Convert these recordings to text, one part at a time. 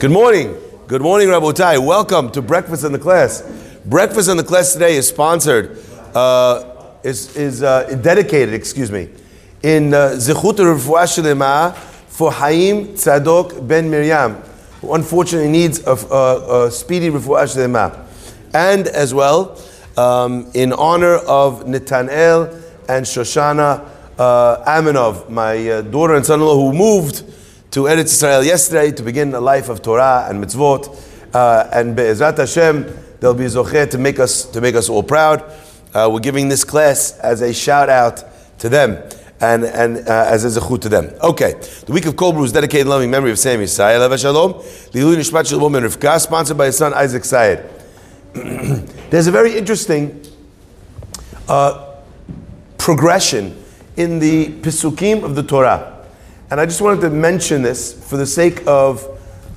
Good morning. Good morning, Rabbi Rabotai. Welcome to Breakfast in the Class. Breakfast in the Class today is sponsored, uh, is, is uh, dedicated, excuse me, in uh, Zechut Shlema for Haim Tzadok Ben Miriam, who unfortunately needs a, a, a speedy Refuah. And as well, um, in honor of Netanel and Shoshana uh, Aminov, my uh, daughter and son-in-law who moved to Eretz Israel yesterday to begin a life of Torah and mitzvot. Uh, and Be'ezrat Hashem, they'll be zocher to make us to make us all proud. Uh, we're giving this class as a shout out to them and, and uh, as a zechut to them. Okay, the week of Kol is dedicated in loving memory of Sam Yisrael. Leva Shalom, Lilu Nishmat Shalom and Rivka, sponsored by his son Isaac Sayed. There's a very interesting uh, progression in the Pisukim of the Torah. And I just wanted to mention this for the sake of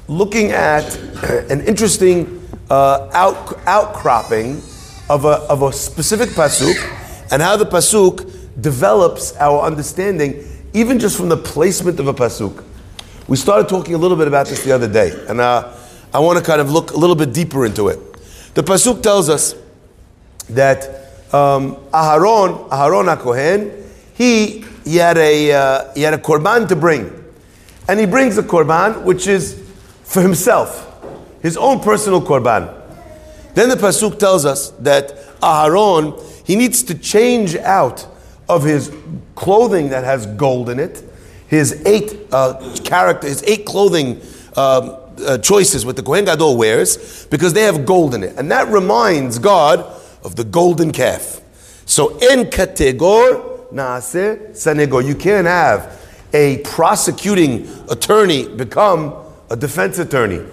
looking at an interesting uh, out, outcropping of a, of a specific pasuk and how the pasuk develops our understanding, even just from the placement of a pasuk. We started talking a little bit about this the other day, and uh, I want to kind of look a little bit deeper into it. The pasuk tells us that um, Aharon, Aharon HaKohen, he he had a uh, he had a korban to bring, and he brings a korban which is for himself, his own personal korban. Then the pasuk tells us that Aharon he needs to change out of his clothing that has gold in it, his eight uh, character, his eight clothing. Um, uh, choices what the Kohen Gadol wears because they have gold in it, and that reminds God of the golden calf. So in kategor Naaseh Sanego. You can't have a prosecuting attorney become a defense attorney.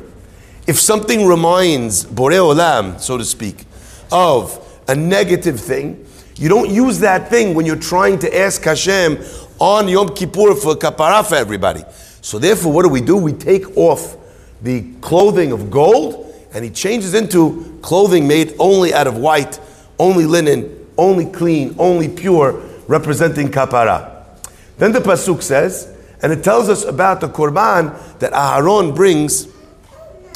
If something reminds Borei Olam, so to speak, of a negative thing, you don't use that thing when you're trying to ask Hashem on Yom Kippur for kapara for everybody. So therefore, what do we do? We take off the clothing of gold and he changes into clothing made only out of white, only linen, only clean, only pure, representing kapara. Then the pasuk says, and it tells us about the korban that Aharon brings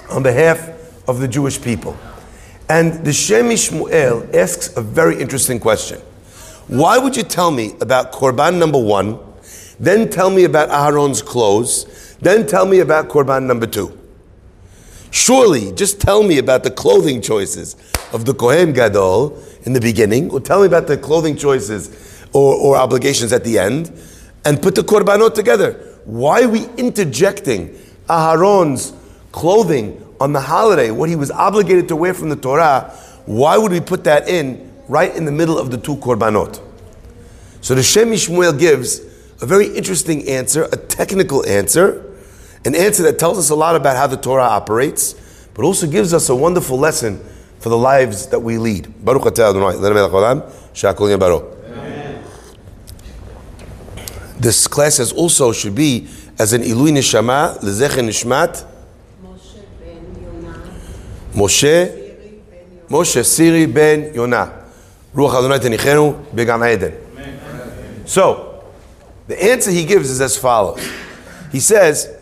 on behalf of the Jewish people. And the Shem Shmuel asks a very interesting question. Why would you tell me about korban number one, then tell me about Aharon's clothes, then tell me about korban number two? Surely, just tell me about the clothing choices of the Kohen Gadol in the beginning, or tell me about the clothing choices or, or obligations at the end and put the korbanot together. Why are we interjecting Aharon's clothing on the holiday, what he was obligated to wear from the Torah? Why would we put that in right in the middle of the two korbanot? So the Shem Shmuel gives a very interesting answer, a technical answer, an answer that tells us a lot about how the Torah operates, but also gives us a wonderful lesson for the lives that we lead. Baruch atah Adonai, Baruch. This class as also should be as an Ilui Nishama, Lezeche Nishmat, Moshe, Moshe Siri ben Yonah. Ruach Adonai Tenichenu Began Eden. So, the answer he gives is as follows. He says,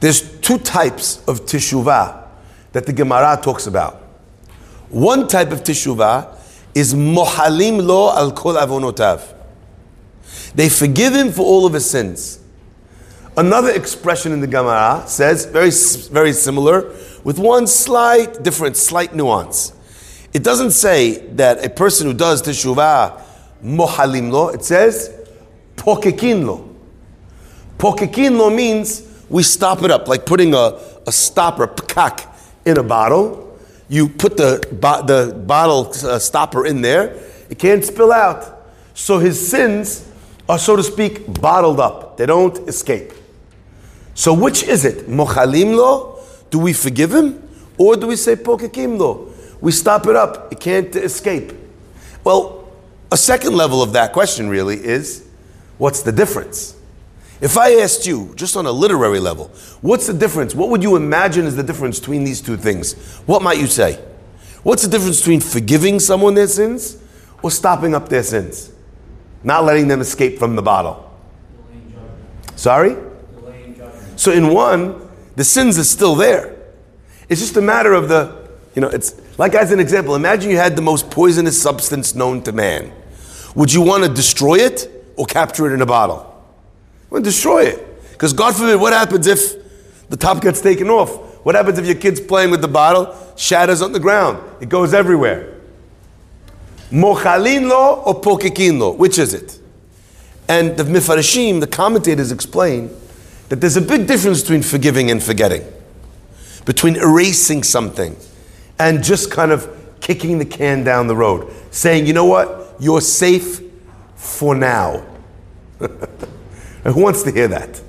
there's two types of teshuvah that the Gemara talks about. One type of teshuvah is mohalim lo al kol avonotav. They forgive him for all of his sins. Another expression in the Gemara says, very, very similar, with one slight difference, slight nuance. It doesn't say that a person who does teshuvah mohalim lo, it says pokekin lo. Pokekin lo means we stop it up, like putting a, a stopper, pkak, in a bottle. You put the, the bottle uh, stopper in there, it can't spill out. So his sins are, so to speak, bottled up. They don't escape. So which is it? Mochalim lo? Do we forgive him? Or do we say pokekim lo? We stop it up. It can't escape. Well, a second level of that question really is, what's the difference? If I asked you, just on a literary level, what's the difference? What would you imagine is the difference between these two things? What might you say? What's the difference between forgiving someone their sins or stopping up their sins? Not letting them escape from the bottle. Sorry? So in one, The sins are still there. It's just a matter of the, you know, it's like as an example, imagine you had the most poisonous substance known to man. Would you want to destroy it or capture it in a bottle? You want to destroy it. Because God forbid, what happens if the top gets taken off? What happens if your kid's playing with the bottle, shatters on the ground? It goes everywhere. Mochalin lo or pokekin lo? Which is it? And the Mifarashim, the commentators explain that there's a big difference between forgiving and forgetting, between erasing something and just kind of kicking the can down the road, saying, you know what, you're safe for now. who wants to hear that?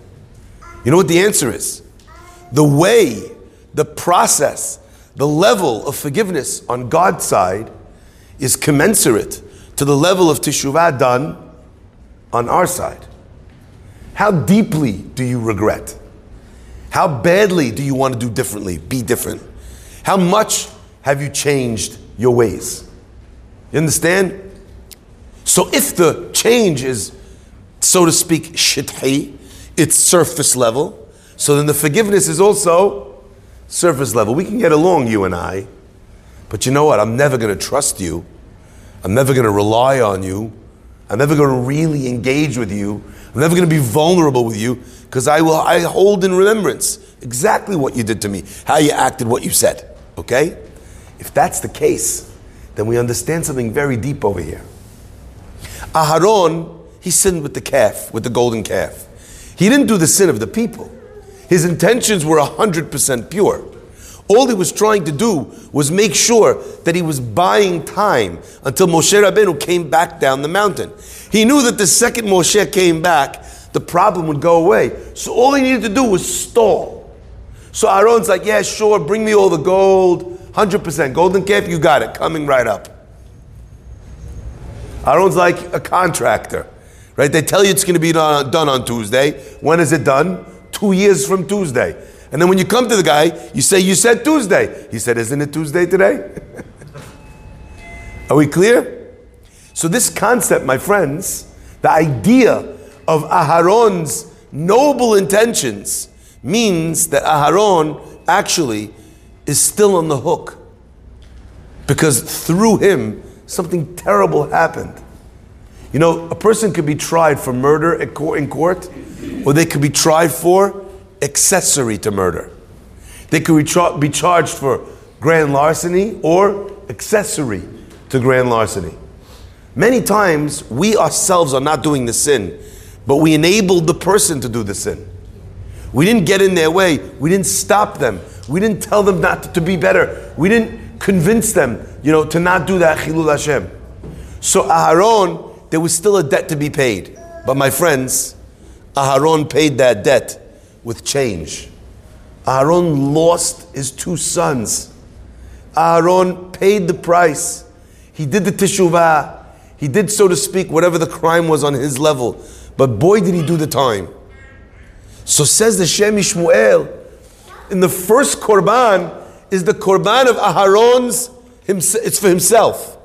You know what the answer is? The way, the process, the level of forgiveness on God's side is commensurate to the level of teshuvah done on our side. How deeply do you regret? How badly do you want to do differently, be different? How much have you changed your ways? You understand? So if the change is, so to speak, shit'i, it's surface level, so then the forgiveness is also surface level. We can get along, you and I, but you know what? I'm never going to trust you. I'm never going to rely on you. I'm never going to really engage with you. I'm never going to be vulnerable with you because I will I hold in remembrance exactly what you did to me, how you acted, what you said. Okay? If that's the case, then we understand something very deep over here. Aharon, he sinned with the calf, with the golden calf. He didn't do the sin of the people. His intentions were 100% pure. All he was trying to do was make sure that he was buying time until Moshe Rabbeinu came back down the mountain. He knew that the second Moshe came back, the problem would go away. So all he needed to do was stall. So Aaron's like, yeah, sure, bring me all the gold, 100%. Golden calf, you got it, coming right up. Aaron's like a contractor, right? They tell you it's going to be done on Tuesday. When is it done? Two years from Tuesday. And then when you come to the guy, you say, You said Tuesday. He said, Isn't it Tuesday today? Are we clear? So, this concept, my friends, the idea of Aharon's noble intentions means that Aharon actually is still on the hook. Because through him, something terrible happened. You know, a person could be tried for murder in court, or they could be tried for accessory to murder. They could be charged for grand larceny or accessory to grand larceny. Many times, we ourselves are not doing the sin, but we enabled the person to do the sin. We didn't get in their way. We didn't stop them. We didn't tell them not to be better. We didn't convince them, you know, to not do that chilul Hashem. So Aharon, there was still a debt to be paid. But my friends, Aharon paid that debt with change. Aaron lost his two sons. Aaron paid the price. He did the teshuvah. He did, so to speak, whatever the crime was on his level. But boy, did he do the time. So says the Shem Shmuel, in the first korban is the korban of Aharon's, it's for himself.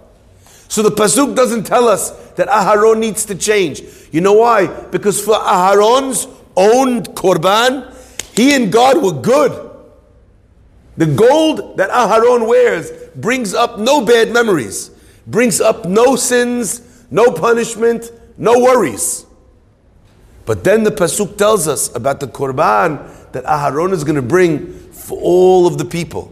So the Pasuk doesn't tell us that Aharon needs to change. You know why? Because for Aharon's owned Korban, he and God were good. The gold that Aharon wears brings up no bad memories, brings up no sins, no punishment, no worries. But then the Pasuk tells us about the Korban that Aharon is going to bring for all of the people.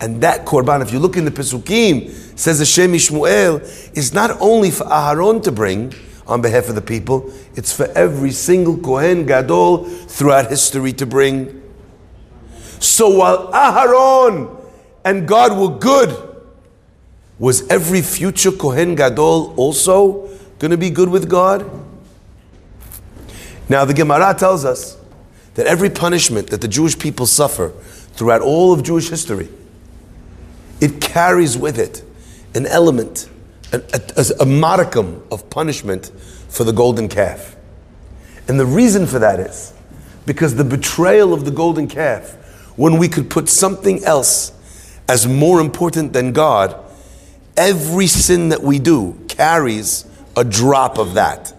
And that Korban, if you look in the Pesukim, says Hashem Ishmuel, is not only for Aharon to bring, on behalf of the people. It's for every single Kohen Gadol throughout history to bring. So while Aharon and God were good, was every future Kohen Gadol also going to be good with God? Now, the Gemara tells us that every punishment that the Jewish people suffer throughout all of Jewish history, it carries with it an element a, a, modicum of punishment for the golden calf. And the reason for that is because the betrayal of the golden calf, when we could put something else as more important than God, every sin that we do carries a drop of that.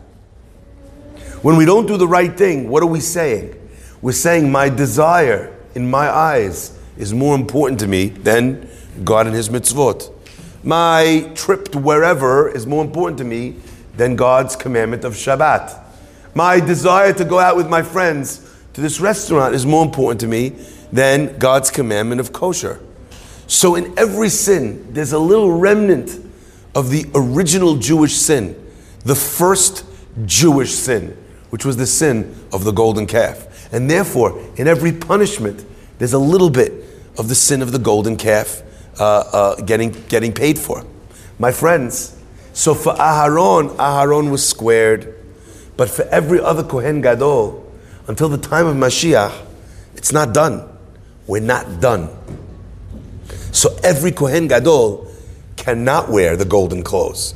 When we don't do the right thing, what are we saying? We're saying, My desire in my eyes is more important to me than God and His mitzvot. My trip to wherever is more important to me than God's commandment of Shabbat. My desire to go out with my friends to this restaurant is more important to me than God's commandment of kosher. So in every sin, there's a little remnant of the original Jewish sin, the first Jewish sin, which was the sin of the golden calf. And therefore, in every punishment, there's a little bit of the sin of the golden calf uh, uh, getting, getting paid for. My friends, so for Aharon, Aharon was squared. But for every other Kohen Gadol, until the time of Mashiach, it's not done. We're not done. So every Kohen Gadol cannot wear the golden clothes.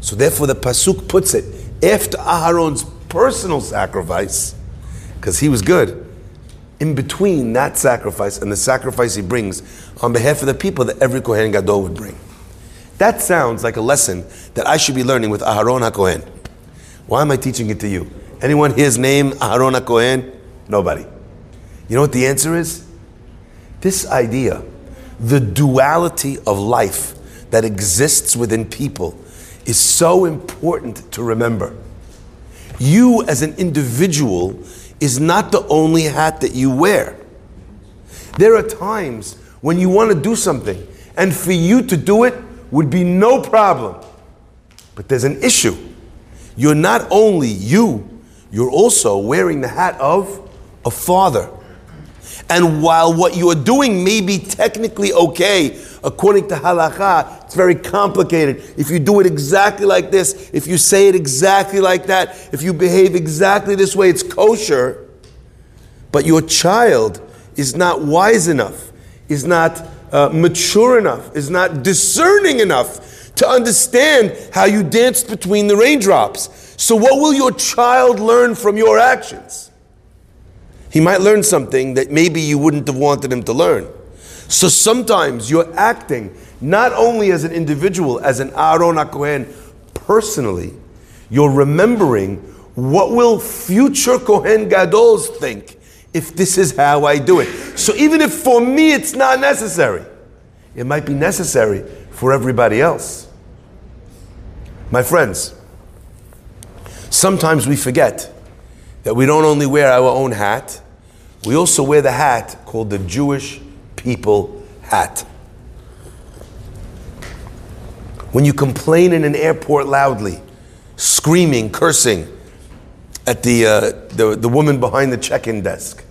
So therefore, the pasuk puts it after Aharon's personal sacrifice, because he was good. In between that sacrifice and the sacrifice he brings on behalf of the people that every Kohen Gadol would bring. That sounds like a lesson that I should be learning with Aharon HaKohen. Why am I teaching it to you? Anyone his name Aharon HaKohen? Nobody. You know what the answer is? This idea, the duality of life that exists within people, is so important to remember. You, as an individual, is not the only hat that you wear. There are times when you want to do something, and for you to do it would be no problem. But there's an issue. You're not only you, you're also wearing the hat of a father. And while what you are doing may be technically okay, according to halakha, it's very complicated. If you do it exactly like this, if you say it exactly like that, if you behave exactly this way, it's kosher. But your child is not wise enough, is not uh, mature enough, is not discerning enough to understand how you danced between the raindrops. So, what will your child learn from your actions? He might learn something that maybe you wouldn't have wanted him to learn. So sometimes you're acting not only as an individual, as an Aaron HaKohen personally, you're remembering what will future Kohen Gadols think if this is how I do it. So even if for me it's not necessary, it might be necessary for everybody else. My friends, sometimes we forget that we don't only wear our own hat, we also wear the hat called the Jewish people hat. When you complain in an airport loudly, screaming, cursing at the, uh, the, the woman behind the check in desk,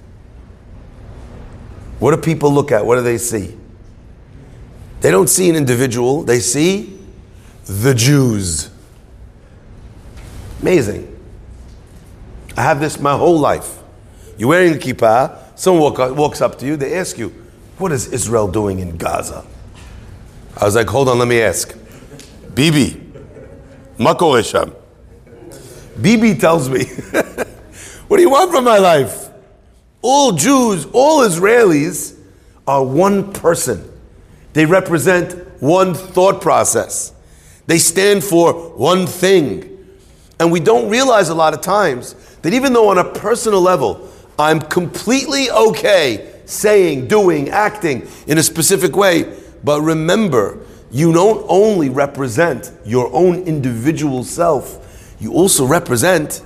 what do people look at? What do they see? They don't see an individual, they see the Jews. Amazing. I have this my whole life. You're wearing a kippah, someone walk, walks up to you, they ask you, What is Israel doing in Gaza? I was like, Hold on, let me ask. Bibi, Makoresham. Bibi tells me, What do you want from my life? All Jews, all Israelis are one person. They represent one thought process. They stand for one thing. And we don't realize a lot of times that even though on a personal level, I'm completely okay saying, doing, acting in a specific way. But remember, you don't only represent your own individual self, you also represent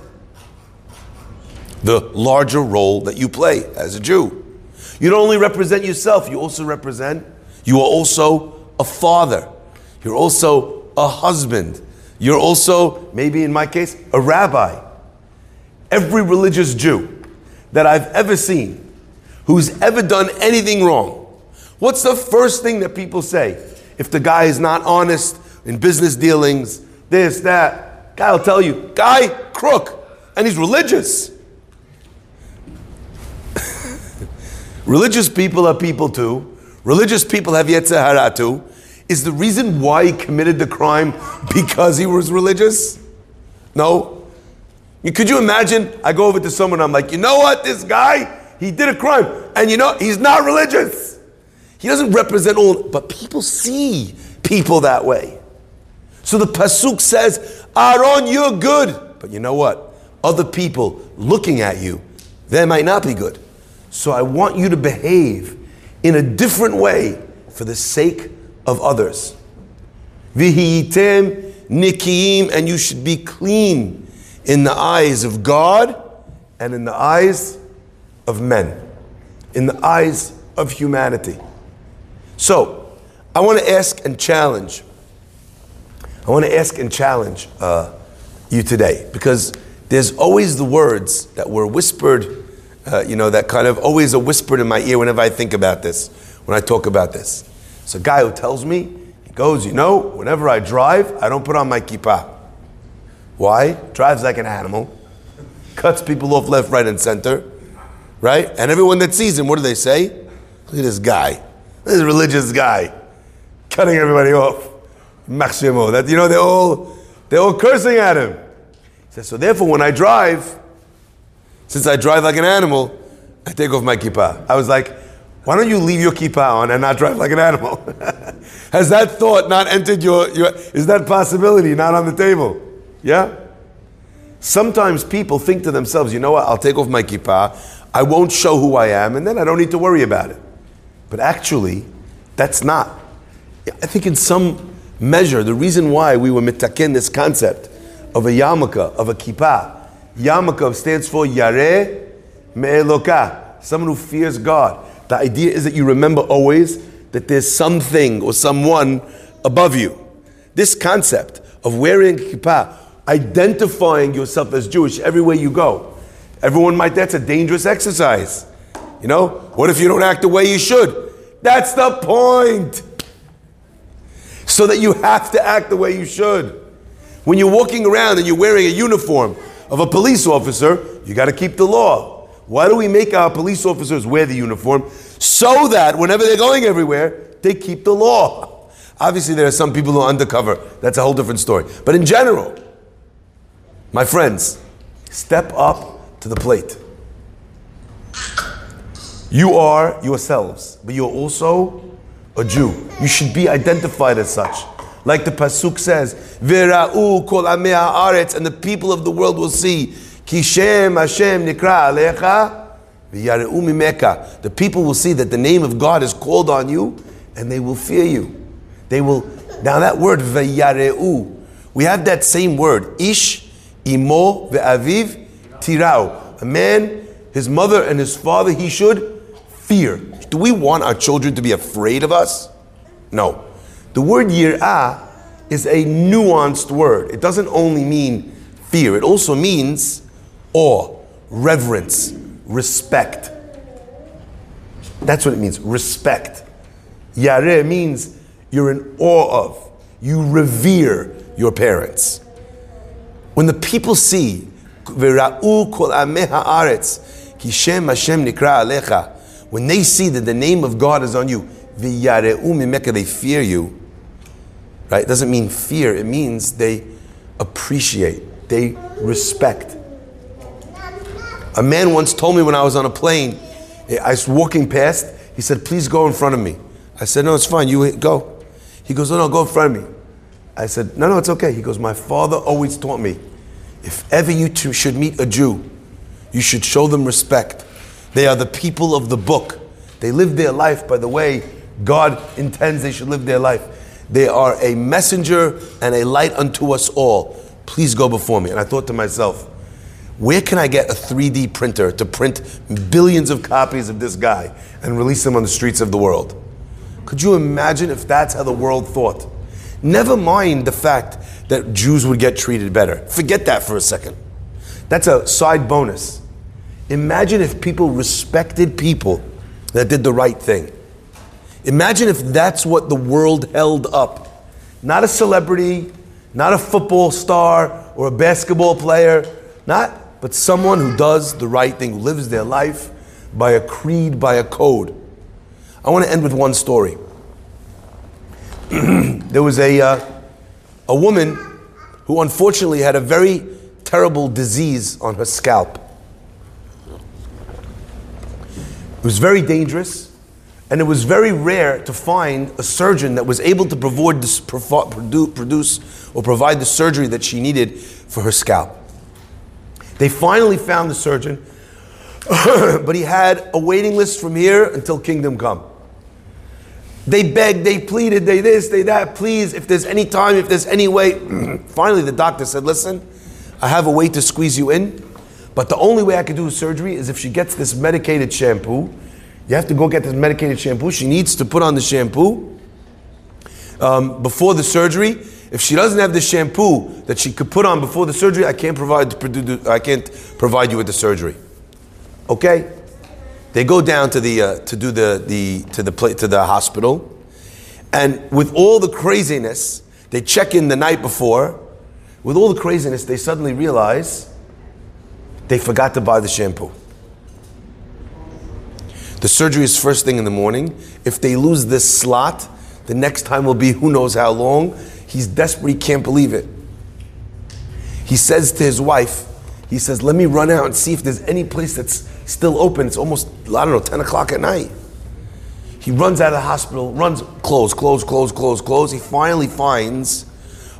the larger role that you play as a Jew. You don't only represent yourself, you also represent, you are also a father. You're also a husband. You're also, maybe in my case, a rabbi. Every religious Jew that I've ever seen who's ever done anything wrong. What's the first thing that people say? If the guy is not honest in business dealings, this, that, guy will tell you, guy, crook, and he's religious. religious people are people too. Religious people have Yetzer Hara too. Is the reason why he committed the crime because he was religious? No. Could you imagine? I go over to someone, I'm like, you know what, this guy, he did a crime. And you know, he's not religious. He doesn't represent all, but people see people that way. So the Pasuk says, Aaron, you're good. But you know what? Other people looking at you, they might not be good. So I want you to behave in a different way for the sake of others. Vihiyitem nikiim, and you should be clean in the eyes of God and in the eyes of men, in the eyes of humanity. So, I want to ask and challenge. I want to ask and challenge uh, you today because there's always the words that were whispered, uh, you know, that kind of always are whispered in my ear whenever I think about this, when I talk about this. It's a guy who tells me, he goes, you know, whenever I drive, I don't put on my kippah. Why? Drives like an animal, cuts people off left, right, and center, right? And everyone that sees him, what do they say? Look at this guy, this religious guy, cutting everybody off. Maximo. That you know, they're all they're all cursing at him. He says, so therefore, when I drive, since I drive like an animal, I take off my kippah. I was like, why don't you leave your kippah on and not drive like an animal? Has that thought not entered your, your, is that possibility not on the table? Yeah? Sometimes people think to themselves, you know what, I'll take off my kippah, I won't show who I am, and then I don't need to worry about it. But actually, that's not. I think in some measure, the reason why we were mitaken this concept of a yarmulke, of a kippah, yarmulke stands for Yareh Me'eloka, someone who fears God. The idea is that you remember always that there's something or someone above you. This concept of wearing kippah, identifying yourself as Jewish everywhere you go. Everyone might, that's a dangerous exercise. You know, what if you don't act the way you should? That's the point. So that you have to act the way you should. When you're walking around and you're wearing a uniform of a police officer, you got to keep the law. Why do we make our police officers wear the uniform? So that whenever they're going everywhere, they keep the law. Obviously, there are some people who are undercover. That's a whole different story. But in general, my friends, step up to the plate. You are yourselves, but you're also a Jew. You should be identified as such. Like the Pasuk says, Vira'u kol aretz, and the people of the world will see Kishem Hashem Nikra Alecha v'yare'u Mimeka. The people will see that the name of God is called on you and they will fear you. They will, now that word Vayareu, we have that same word, Ish, Imo, Ve'aviv, Tirau. A man, his mother and his father, he should fear. Do we want our children to be afraid of us? No. The word Yir'ah is a nuanced word. It doesn't only mean fear, it also means awe, reverence, respect. That's what it means, respect. Yare means you're in awe of, you revere your parents. When the people see, when they see that the name of God is on you, they fear you. Right? It doesn't mean fear, it means they appreciate, they respect. A man once told me when I was on a plane, I was walking past, he said, please go in front of me. I said, no, it's fine, you go. He goes, no, no, go in front of me. I said, no, no, it's okay. He goes, my father always taught me, if ever you two should meet a Jew, you should show them respect. They are the people of the book. They live their life by the way God intends they should live their life. They are a messenger and a light unto us all. Please go before me. And I thought to myself, where can I get a 3D printer to print billions of copies of this guy and release them on the streets of the world? Could you imagine if that's how the world thought? Never mind the fact that Jews would get treated better. Forget that for a second. That's a side bonus. Imagine if people respected people that did the right thing. Imagine if that's what the world held up. Not a celebrity, not a football star or a basketball player, not but someone who does the right thing, who lives their life by a creed, by a code. I want to end with one story. there was a, uh, a woman who unfortunately had a very terrible disease on her scalp. It was very dangerous, and it was very rare to find a surgeon that was able to produce or provide the surgery that she needed for her scalp. They finally found the surgeon but he had a waiting list from here until kingdom come. They begged, they pleaded, they this, they that. Please, if there's any time, if there's any way. Finally, the doctor said, Listen, I have a way to squeeze you in, but the only way I can do surgery is if she gets this medicated shampoo. You have to go get this medicated shampoo. She needs to put on the shampoo um, before the surgery. If she doesn't have the shampoo that she could put on before the surgery, I can't provide, I can't provide you with the surgery. Okay? They go down to the uh, to do the, the to the to the hospital, and with all the craziness, they check in the night before. With all the craziness, they suddenly realize they forgot to buy the shampoo. The surgery is first thing in the morning. If they lose this slot, the next time will be who knows how long. He's desperate, he can't believe it. He says to his wife, he says, Let me run out and see if there's any place that's still open. It's almost, I don't know, 10 o'clock at night. He runs out of the hospital, runs, close, close, close, close, close. He finally finds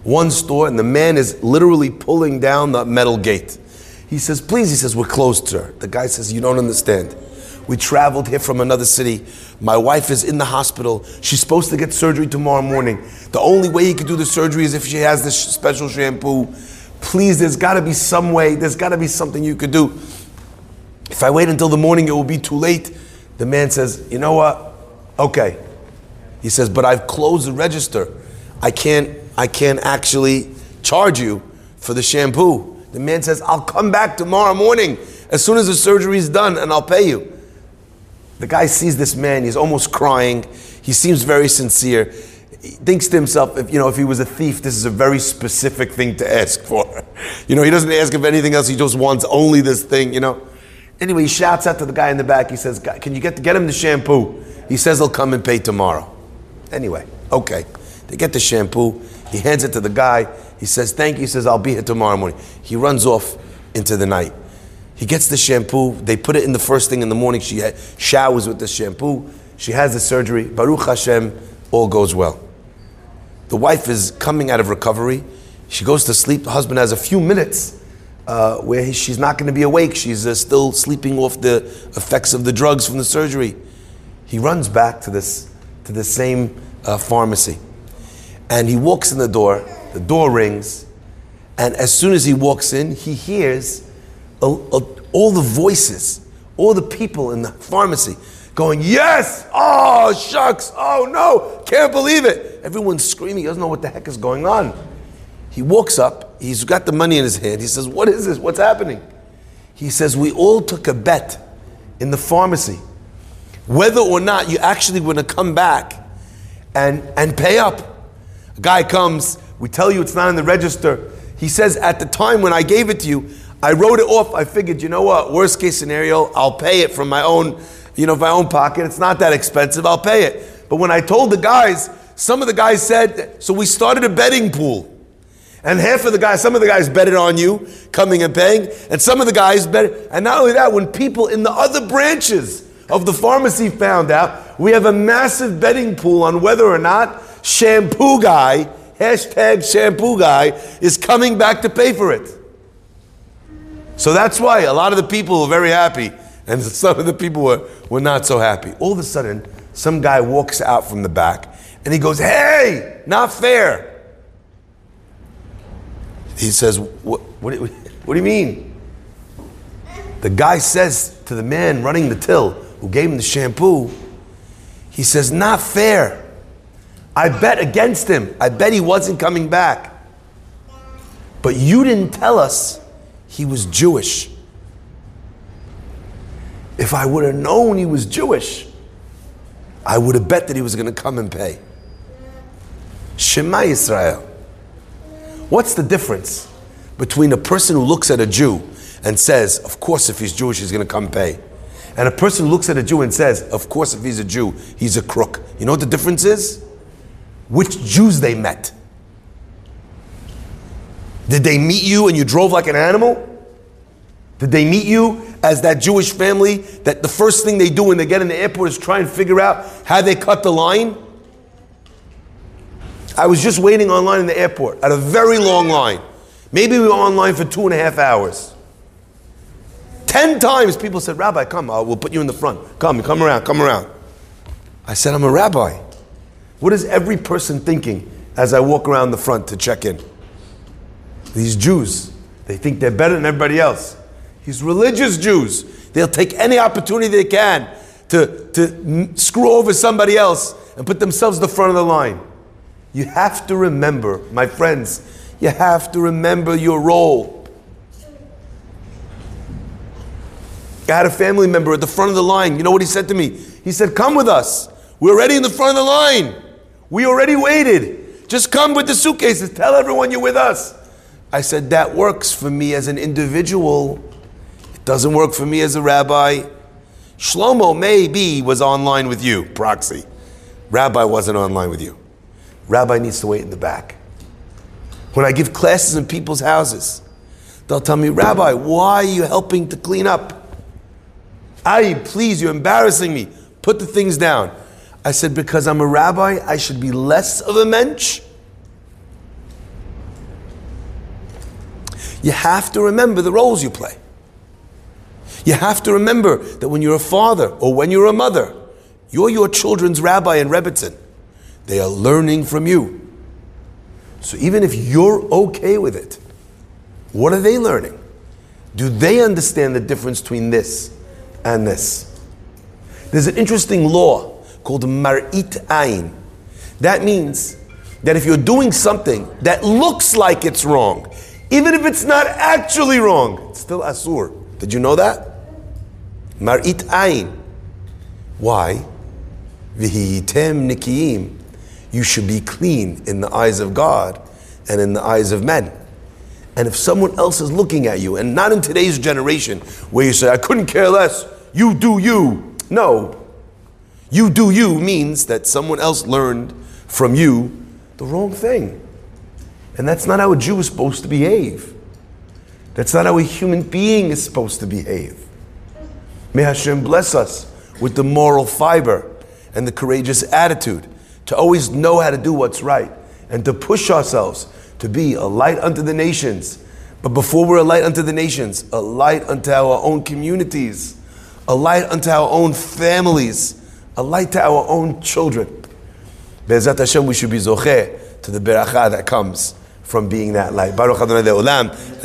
one store, and the man is literally pulling down the metal gate. He says, Please, he says, We're closed, sir. The guy says, You don't understand. We traveled here from another city. My wife is in the hospital. She's supposed to get surgery tomorrow morning. The only way he could do the surgery is if she has this special shampoo. Please, there's got to be some way, there's got to be something you could do. If I wait until the morning, it will be too late. The man says, You know what? Okay. He says, But I've closed the register. I can't, I can't actually charge you for the shampoo. The man says, I'll come back tomorrow morning as soon as the surgery is done and I'll pay you. The guy sees this man, he's almost crying. He seems very sincere. He thinks to himself, if you know, if he was a thief, this is a very specific thing to ask for. You know, he doesn't ask of anything else, he just wants only this thing, you know. Anyway, he shouts out to the guy in the back. He says, Can you get, get him the shampoo? He says he'll come and pay tomorrow. Anyway, okay. They get the shampoo. He hands it to the guy. He says, Thank you. He says, I'll be here tomorrow morning. He runs off into the night. He gets the shampoo. They put it in the first thing in the morning. She showers with the shampoo. She has the surgery. Baruch Hashem, all goes well. The wife is coming out of recovery. She goes to sleep. The husband has a few minutes uh, where he, she's not going to be awake. She's uh, still sleeping off the effects of the drugs from the surgery. He runs back to this to the same uh, pharmacy, and he walks in the door. The door rings, and as soon as he walks in, he hears a, a, all the voices, all the people in the pharmacy going, "Yes! Oh shucks! Oh no! Can't believe it!" Everyone's screaming. He doesn't know what the heck is going on. He walks up, he's got the money in his hand. He says, What is this? What's happening? He says, We all took a bet in the pharmacy whether or not you actually want to come back and, and pay up. A guy comes, we tell you it's not in the register. He says, At the time when I gave it to you, I wrote it off. I figured, you know what, worst case scenario, I'll pay it from my own, you know, my own pocket. It's not that expensive, I'll pay it. But when I told the guys, some of the guys said, so we started a betting pool. And half of the guys, some of the guys betted on you coming and paying, and some of the guys bet. And not only that, when people in the other branches of the pharmacy found out, we have a massive betting pool on whether or not shampoo guy, hashtag shampoo guy, is coming back to pay for it. So that's why a lot of the people were very happy, and some of the people were, were not so happy. All of a sudden, some guy walks out from the back and he goes, Hey, not fair he says, what, what, what do you mean? The guy says to the man running the till who gave him the shampoo, he says, Not fair. I bet against him. I bet he wasn't coming back. But you didn't tell us he was Jewish. If I would have known he was Jewish, I would have bet that he was going to come and pay. Shema Israel. What's the difference between a person who looks at a Jew and says, of course, if he's Jewish, he's going to come pay, and a person who looks at a Jew and says, of course, if he's a Jew, he's a crook? You know what the difference is? Which Jews they met. Did they meet you and you drove like an animal? Did they meet you as that Jewish family that the first thing they do when they get in the airport is try and figure out how they cut the line? I was just waiting online in the airport at a very long line. Maybe we were online for two and a half hours. Ten times people said, Rabbi, come, uh, we'll put you in the front. Come, come around, come around. I said, I'm a rabbi. What is every person thinking as I walk around the front to check in? These Jews, they think they're better than everybody else. These religious Jews, they'll take any opportunity they can to, to screw over somebody else and put themselves the front of the line. You have to remember, my friends, you have to remember your role. I had a family member at the front of the line. You know what he said to me? He said, Come with us. We're already in the front of the line. We already waited. Just come with the suitcases. Tell everyone you're with us. I said, That works for me as an individual. It doesn't work for me as a rabbi. Shlomo maybe was online with you, proxy. Rabbi wasn't online with you. Rabbi needs to wait in the back. When I give classes in people's houses, they'll tell me, Rabbi, why are you helping to clean up? I please, you're embarrassing me. Put the things down. I said, because I'm a rabbi, I should be less of a mensch. You have to remember the roles you play. You have to remember that when you're a father or when you're a mother, you're your children's rabbi in Rebbitzin. They are learning from you. So even if you're okay with it, what are they learning? Do they understand the difference between this and this? There's an interesting law called Mar'it Ayin. That means that if you're doing something that looks like it's wrong, even if it's not actually wrong, it's still Asur. Did you know that? Mar'it Ayin. Why? Vihitem Nikiyim. You should be clean in the eyes of God and in the eyes of men. And if someone else is looking at you, and not in today's generation where you say, I couldn't care less, you do you. No. You do you means that someone else learned from you the wrong thing. And that's not how a Jew is supposed to behave. That's not how a human being is supposed to behave. May Hashem bless us with the moral fiber and the courageous attitude to always know how to do what's right and to push ourselves to be a light unto the nations. But before we're a light unto the nations, a light unto our own communities, a light unto our own families, a light to our own children. Be'ezrat Hashem, we should be zocheh to the beracha that comes from being that light. Baruch Adonai Le'olam.